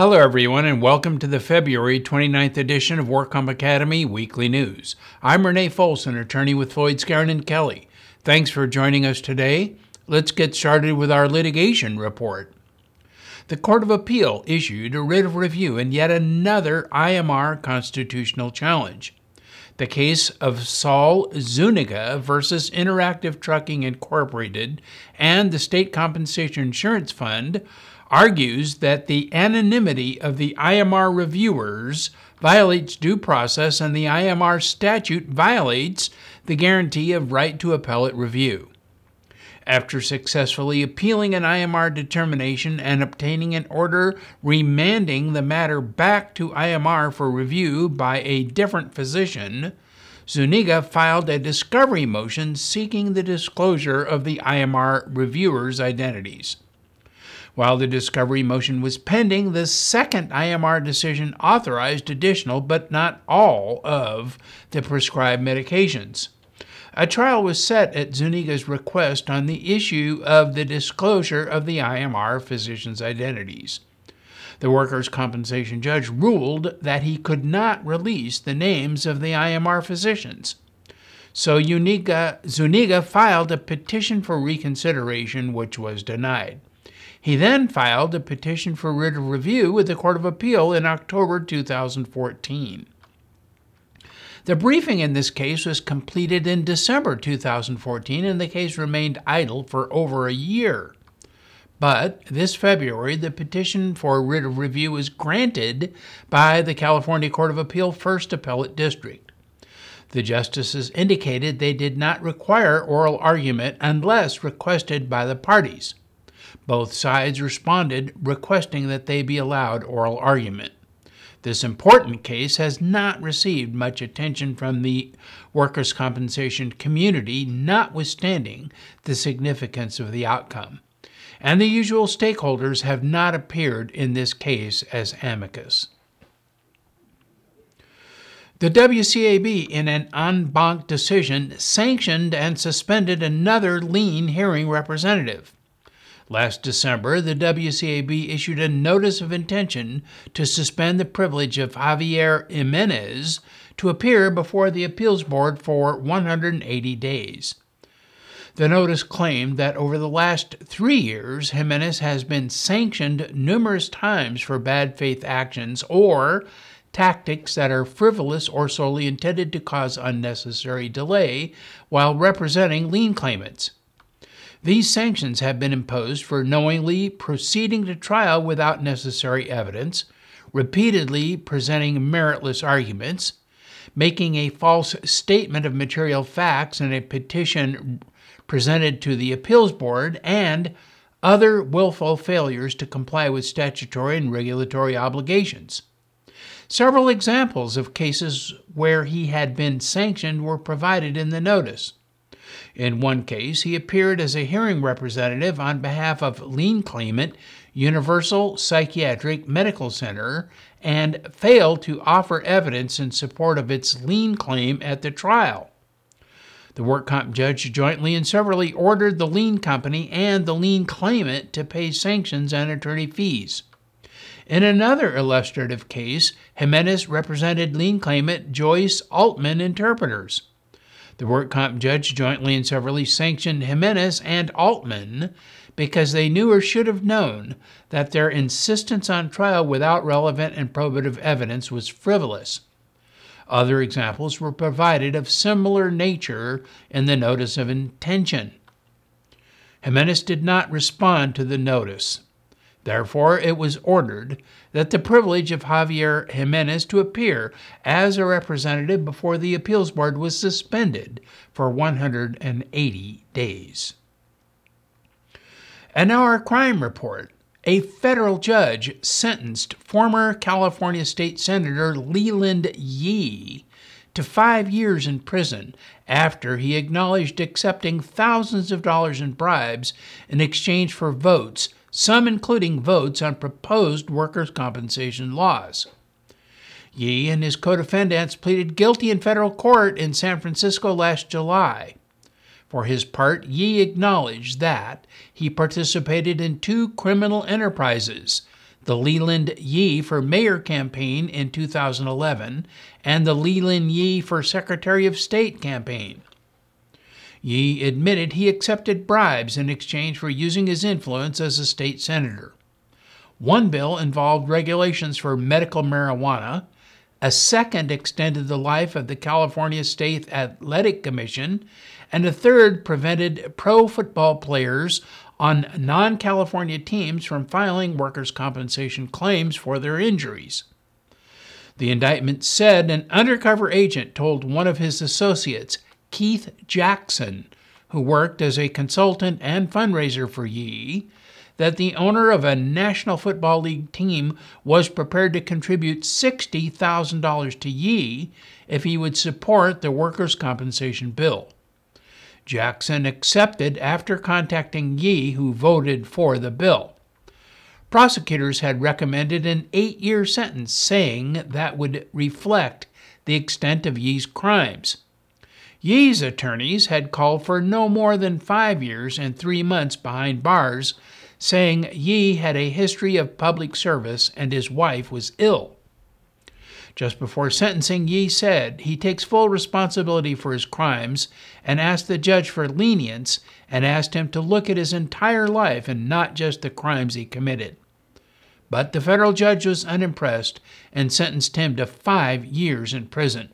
Hello, everyone, and welcome to the February 29th edition of WorkComp Academy Weekly News. I'm Renee Folson, attorney with Floyd Skeren and Kelly. Thanks for joining us today. Let's get started with our litigation report. The Court of Appeal issued a writ of review in yet another IMR constitutional challenge. The case of Saul Zuniga versus Interactive Trucking Incorporated and the State Compensation Insurance Fund argues that the anonymity of the IMR reviewers violates due process and the IMR statute violates the guarantee of right to appellate review. After successfully appealing an IMR determination and obtaining an order remanding the matter back to IMR for review by a different physician, Zuniga filed a discovery motion seeking the disclosure of the IMR reviewers' identities. While the discovery motion was pending, the second IMR decision authorized additional, but not all, of the prescribed medications. A trial was set at Zuniga's request on the issue of the disclosure of the IMR physicians' identities. The workers' compensation judge ruled that he could not release the names of the IMR physicians. So Zuniga, Zuniga filed a petition for reconsideration, which was denied. He then filed a petition for writ of review with the Court of Appeal in October 2014. The briefing in this case was completed in December 2014, and the case remained idle for over a year. But this February, the petition for writ of review was granted by the California Court of Appeal First Appellate District. The justices indicated they did not require oral argument unless requested by the parties. Both sides responded requesting that they be allowed oral argument. This important case has not received much attention from the workers' compensation community, notwithstanding the significance of the outcome. And the usual stakeholders have not appeared in this case as amicus. The WCAB, in an en banc decision, sanctioned and suspended another lien hearing representative. Last December, the WCAB issued a notice of intention to suspend the privilege of Javier Jimenez to appear before the appeals board for 180 days. The notice claimed that over the last three years, Jimenez has been sanctioned numerous times for bad faith actions or tactics that are frivolous or solely intended to cause unnecessary delay while representing lien claimants. These sanctions have been imposed for knowingly proceeding to trial without necessary evidence, repeatedly presenting meritless arguments, making a false statement of material facts in a petition presented to the appeals board, and other willful failures to comply with statutory and regulatory obligations. Several examples of cases where he had been sanctioned were provided in the notice. In one case, he appeared as a hearing representative on behalf of lien claimant Universal Psychiatric Medical Center and failed to offer evidence in support of its lien claim at the trial. The work comp judge jointly and severally ordered the lien company and the lien claimant to pay sanctions and attorney fees. In another illustrative case, Jimenez represented lien claimant Joyce Altman Interpreters. The work comp judge jointly and severally sanctioned Jimenez and Altman because they knew or should have known that their insistence on trial without relevant and probative evidence was frivolous. Other examples were provided of similar nature in the notice of intention. Jimenez did not respond to the notice. Therefore, it was ordered that the privilege of Javier Jimenez to appear as a representative before the appeals board was suspended for 180 days. And now our crime report. A federal judge sentenced former California State Senator Leland Yee to five years in prison after he acknowledged accepting thousands of dollars in bribes in exchange for votes some including votes on proposed workers' compensation laws. Yee and his co defendants pleaded guilty in federal court in San Francisco last July. For his part, Yee acknowledged that he participated in two criminal enterprises the Leland Yee for Mayor campaign in 2011, and the Leland Yee for Secretary of State campaign. Yee admitted he accepted bribes in exchange for using his influence as a state senator. One bill involved regulations for medical marijuana, a second extended the life of the California State Athletic Commission, and a third prevented pro football players on non California teams from filing workers' compensation claims for their injuries. The indictment said an undercover agent told one of his associates, Keith Jackson, who worked as a consultant and fundraiser for Yee, that the owner of a National Football League team was prepared to contribute $60,000 to Yee if he would support the workers' compensation bill. Jackson accepted after contacting Yee, who voted for the bill. Prosecutors had recommended an eight year sentence, saying that would reflect the extent of Yee's crimes. Yee's attorneys had called for no more than five years and three months behind bars, saying Yee had a history of public service and his wife was ill. Just before sentencing, Yee said he takes full responsibility for his crimes and asked the judge for lenience and asked him to look at his entire life and not just the crimes he committed. But the federal judge was unimpressed and sentenced him to five years in prison.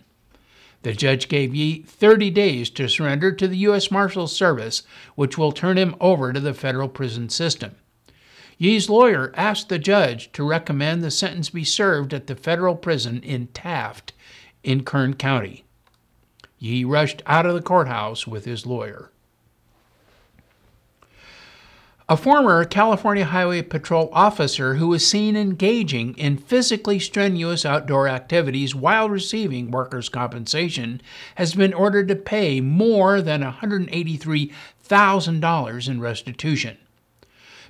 The judge gave Yee 30 days to surrender to the U.S. Marshals Service, which will turn him over to the federal prison system. Yee's lawyer asked the judge to recommend the sentence be served at the federal prison in Taft in Kern County. Yee rushed out of the courthouse with his lawyer. A former California Highway Patrol officer who was seen engaging in physically strenuous outdoor activities while receiving workers' compensation has been ordered to pay more than $183,000 in restitution.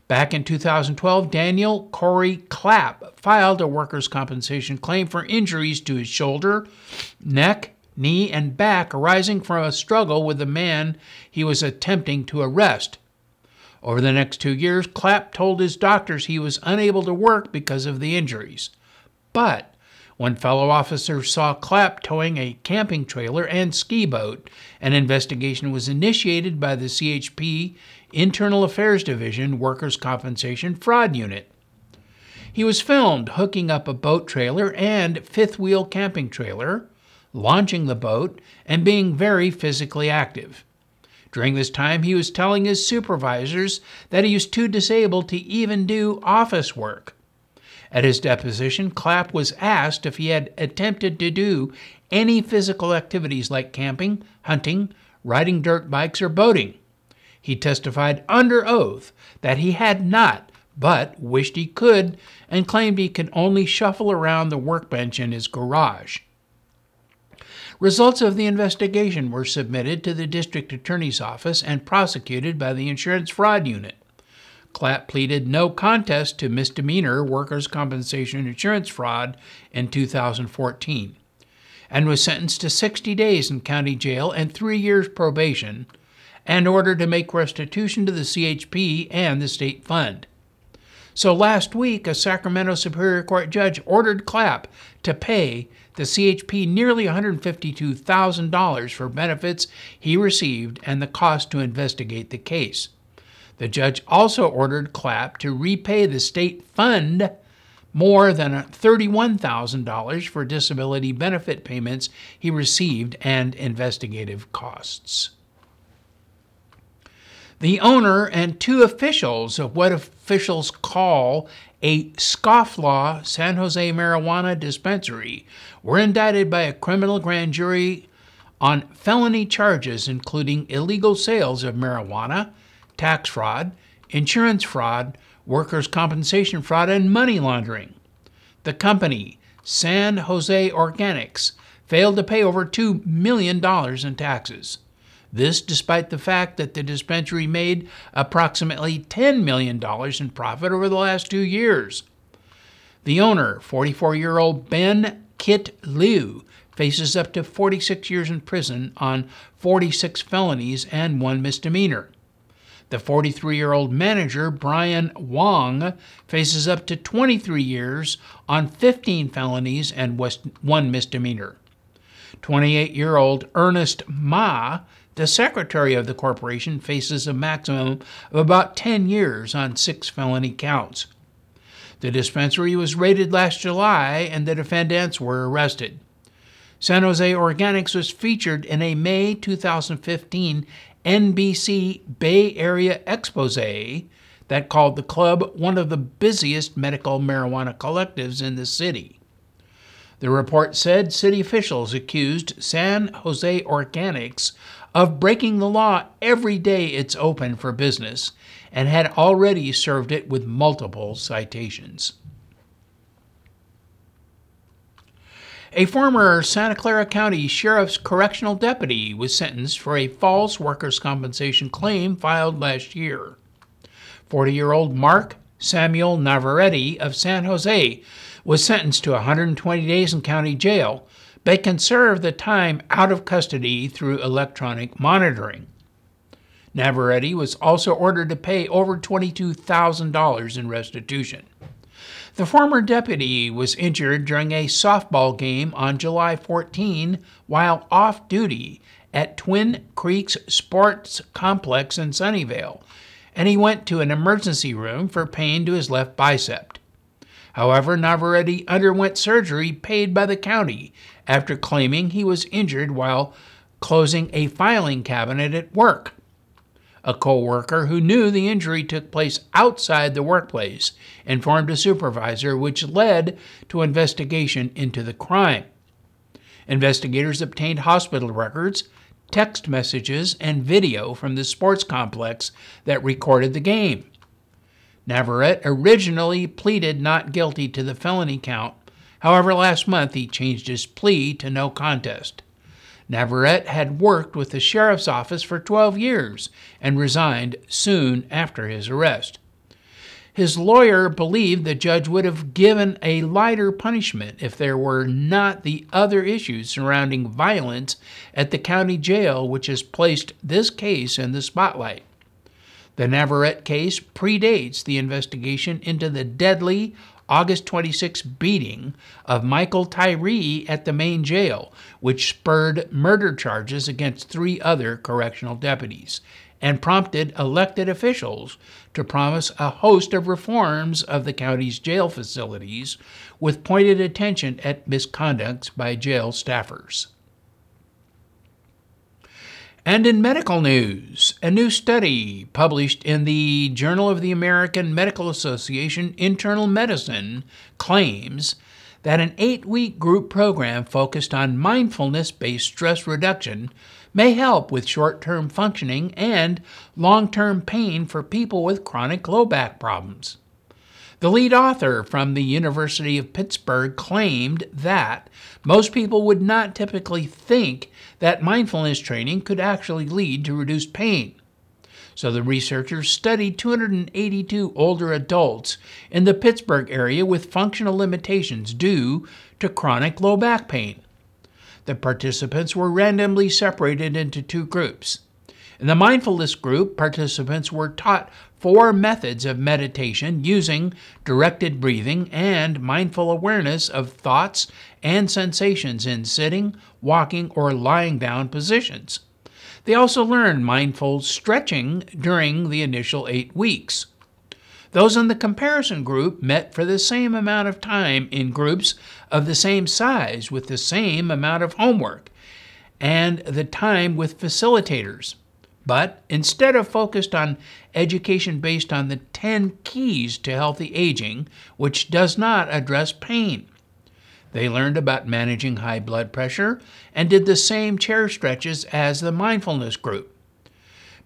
Back in 2012, Daniel Corey Clapp filed a workers' compensation claim for injuries to his shoulder, neck, knee, and back arising from a struggle with the man he was attempting to arrest. Over the next two years, Clapp told his doctors he was unable to work because of the injuries. But when fellow officers saw Clapp towing a camping trailer and ski boat, an investigation was initiated by the CHP Internal Affairs Division Workers' Compensation Fraud Unit. He was filmed hooking up a boat trailer and fifth wheel camping trailer, launching the boat, and being very physically active. During this time, he was telling his supervisors that he was too disabled to even do office work. At his deposition, Clapp was asked if he had attempted to do any physical activities like camping, hunting, riding dirt bikes, or boating. He testified under oath that he had not, but wished he could, and claimed he could only shuffle around the workbench in his garage. Results of the investigation were submitted to the district attorney's office and prosecuted by the insurance fraud unit. Clapp pleaded no contest to misdemeanor workers' compensation insurance fraud in 2014 and was sentenced to 60 days in county jail and three years probation and ordered to make restitution to the CHP and the state fund. So last week, a Sacramento Superior Court judge ordered Clapp to pay the CHP nearly $152,000 for benefits he received and the cost to investigate the case. The judge also ordered Clapp to repay the state fund more than $31,000 for disability benefit payments he received and investigative costs. The owner and two officials of what officials call a scofflaw San Jose marijuana dispensary were indicted by a criminal grand jury on felony charges including illegal sales of marijuana, tax fraud, insurance fraud, workers' compensation fraud, and money laundering. The company, San Jose Organics, failed to pay over $2 million in taxes. This despite the fact that the dispensary made approximately $10 million in profit over the last two years. The owner, 44 year old Ben Kit Liu, faces up to 46 years in prison on 46 felonies and one misdemeanor. The 43 year old manager, Brian Wong, faces up to 23 years on 15 felonies and one misdemeanor. 28 year old Ernest Ma, the secretary of the corporation, faces a maximum of about 10 years on six felony counts. The dispensary was raided last July and the defendants were arrested. San Jose Organics was featured in a May 2015 NBC Bay Area expose that called the club one of the busiest medical marijuana collectives in the city. The report said city officials accused San Jose Organics of breaking the law every day it's open for business and had already served it with multiple citations. A former Santa Clara County Sheriff's Correctional Deputy was sentenced for a false workers' compensation claim filed last year. 40 year old Mark Samuel Navarrete of San Jose was sentenced to 120 days in county jail, but can serve the time out of custody through electronic monitoring. Navarrete was also ordered to pay over $22,000 in restitution. The former deputy was injured during a softball game on July 14 while off duty at Twin Creeks Sports Complex in Sunnyvale, and he went to an emergency room for pain to his left bicep. However, Navarrete underwent surgery paid by the county after claiming he was injured while closing a filing cabinet at work. A co-worker who knew the injury took place outside the workplace informed a supervisor, which led to investigation into the crime. Investigators obtained hospital records, text messages, and video from the sports complex that recorded the game. Navarrete originally pleaded not guilty to the felony count. However, last month he changed his plea to no contest. Navarrete had worked with the sheriff's office for 12 years and resigned soon after his arrest. His lawyer believed the judge would have given a lighter punishment if there were not the other issues surrounding violence at the county jail, which has placed this case in the spotlight. The Navarrete case predates the investigation into the deadly August 26 beating of Michael Tyree at the main jail, which spurred murder charges against three other correctional deputies and prompted elected officials to promise a host of reforms of the county's jail facilities with pointed attention at misconducts by jail staffers. And in medical news, a new study published in the Journal of the American Medical Association Internal Medicine claims that an eight week group program focused on mindfulness based stress reduction may help with short term functioning and long term pain for people with chronic low back problems. The lead author from the University of Pittsburgh claimed that most people would not typically think that mindfulness training could actually lead to reduced pain. So the researchers studied 282 older adults in the Pittsburgh area with functional limitations due to chronic low back pain. The participants were randomly separated into two groups. In the mindfulness group, participants were taught four methods of meditation using directed breathing and mindful awareness of thoughts and sensations in sitting, walking, or lying down positions. They also learned mindful stretching during the initial eight weeks. Those in the comparison group met for the same amount of time in groups of the same size with the same amount of homework and the time with facilitators. But instead of focused on education based on the 10 keys to healthy aging, which does not address pain. They learned about managing high blood pressure and did the same chair stretches as the mindfulness group.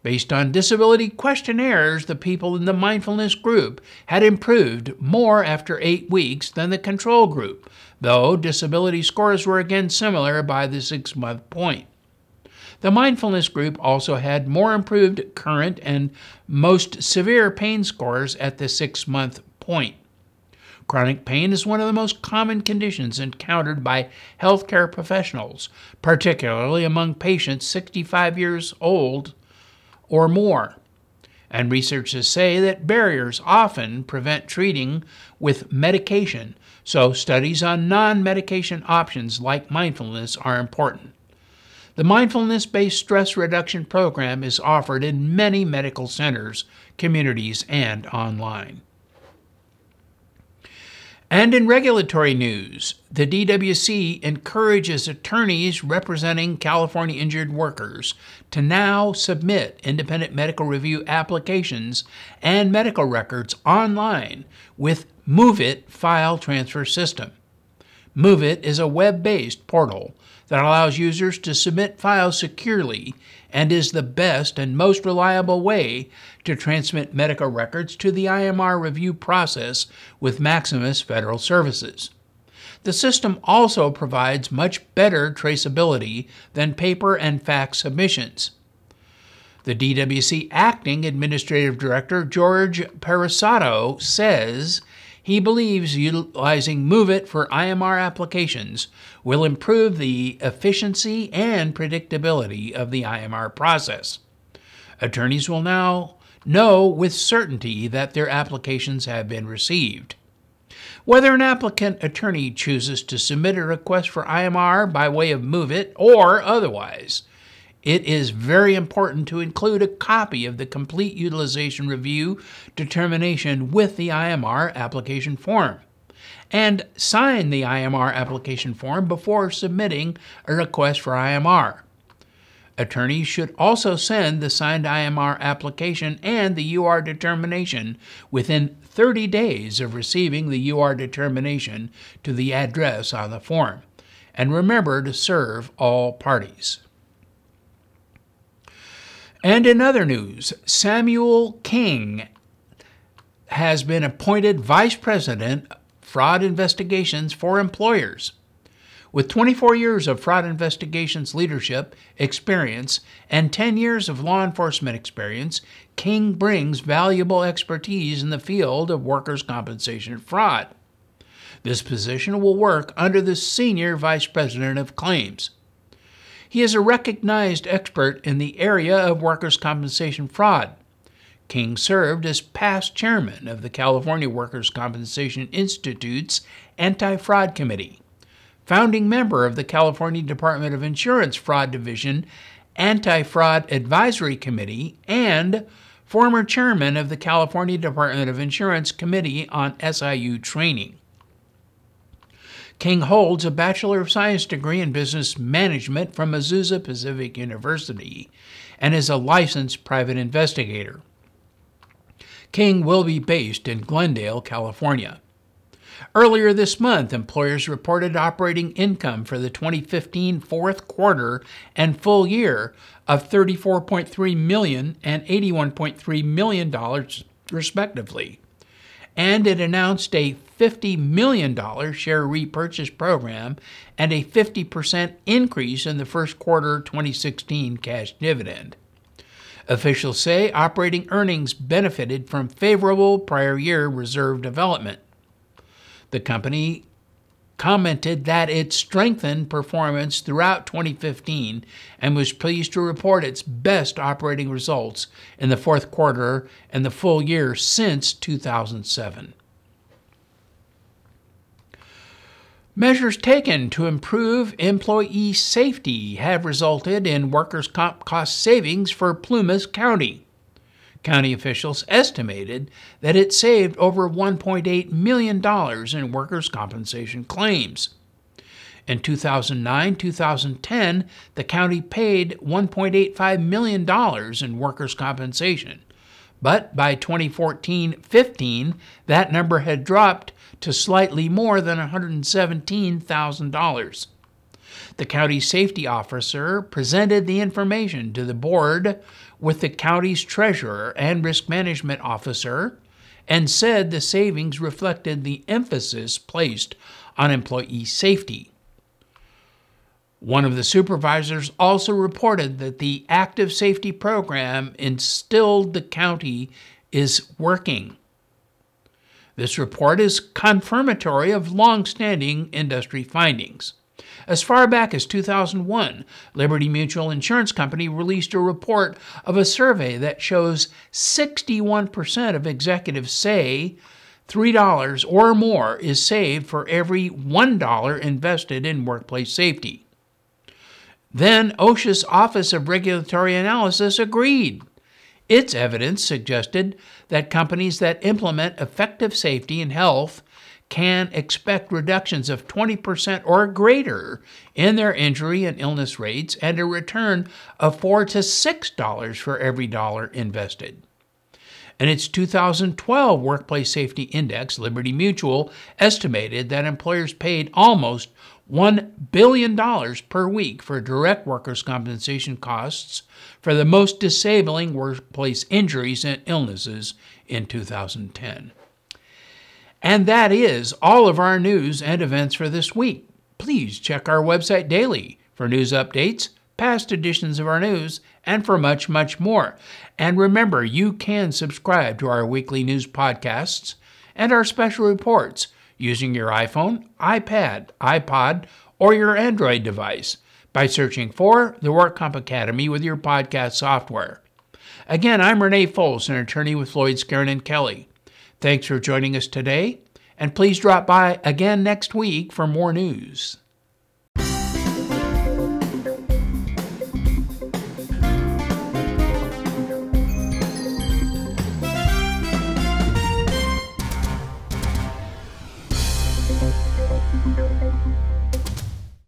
Based on disability questionnaires, the people in the mindfulness group had improved more after eight weeks than the control group, though disability scores were again similar by the six month point. The mindfulness group also had more improved current and most severe pain scores at the six month point. Chronic pain is one of the most common conditions encountered by healthcare professionals, particularly among patients 65 years old or more. And researchers say that barriers often prevent treating with medication, so studies on non medication options like mindfulness are important. The mindfulness based stress reduction program is offered in many medical centers, communities, and online. And in regulatory news, the DWC encourages attorneys representing California injured workers to now submit independent medical review applications and medical records online with MoveIt file transfer system. MoveIt is a web based portal that allows users to submit files securely and is the best and most reliable way to transmit medical records to the IMR review process with Maximus Federal Services. The system also provides much better traceability than paper and fax submissions. The DWC Acting Administrative Director George Parisotto says he believes utilizing MoveIt for IMR applications will improve the efficiency and predictability of the IMR process. Attorneys will now know with certainty that their applications have been received. Whether an applicant attorney chooses to submit a request for IMR by way of MoveIt or otherwise, it is very important to include a copy of the complete utilization review determination with the IMR application form and sign the IMR application form before submitting a request for IMR. Attorneys should also send the signed IMR application and the UR determination within 30 days of receiving the UR determination to the address on the form. And remember to serve all parties. And in other news, Samuel King has been appointed Vice President Fraud Investigations for Employers. With 24 years of fraud investigations leadership experience and 10 years of law enforcement experience, King brings valuable expertise in the field of workers' compensation fraud. This position will work under the Senior Vice President of Claims. He is a recognized expert in the area of workers' compensation fraud. King served as past chairman of the California Workers' Compensation Institute's Anti Fraud Committee, founding member of the California Department of Insurance Fraud Division Anti Fraud Advisory Committee, and former chairman of the California Department of Insurance Committee on SIU Training. King holds a Bachelor of Science degree in Business Management from Azusa Pacific University and is a licensed private investigator. King will be based in Glendale, California. Earlier this month, employers reported operating income for the 2015 fourth quarter and full year of $34.3 million and $81.3 million, respectively and it announced a $50 million share repurchase program and a 50% increase in the first quarter 2016 cash dividend. Officials say operating earnings benefited from favorable prior year reserve development. The company commented that it strengthened performance throughout 2015 and was pleased to report its best operating results in the fourth quarter and the full year since 2007. Measures taken to improve employee safety have resulted in workers' comp cost savings for Plumas County. County officials estimated that it saved over $1.8 million in workers' compensation claims. In 2009 2010, the county paid $1.85 million in workers' compensation. But by 2014 15, that number had dropped to slightly more than $117,000. The county safety officer presented the information to the board with the county's treasurer and risk management officer and said the savings reflected the emphasis placed on employee safety. One of the supervisors also reported that the active safety program instilled the county is working. This report is confirmatory of long standing industry findings. As far back as 2001, Liberty Mutual Insurance Company released a report of a survey that shows 61% of executives say $3 or more is saved for every $1 invested in workplace safety. Then OSHA's Office of Regulatory Analysis agreed. Its evidence suggested that companies that implement effective safety and health can expect reductions of 20% or greater in their injury and illness rates and a return of 4 to $6 for every dollar invested. In its 2012 Workplace Safety Index, Liberty Mutual estimated that employers paid almost $1 billion per week for direct workers' compensation costs for the most disabling workplace injuries and illnesses in 2010. And that is all of our news and events for this week. Please check our website daily for news updates past editions of our news, and for much, much more. And remember, you can subscribe to our weekly news podcasts and our special reports using your iPhone, iPad, iPod, or your Android device by searching for the WorkComp Academy with your podcast software. Again, I'm Renee Fols, an attorney with Floyd Skeren and Kelly. Thanks for joining us today, and please drop by again next week for more news.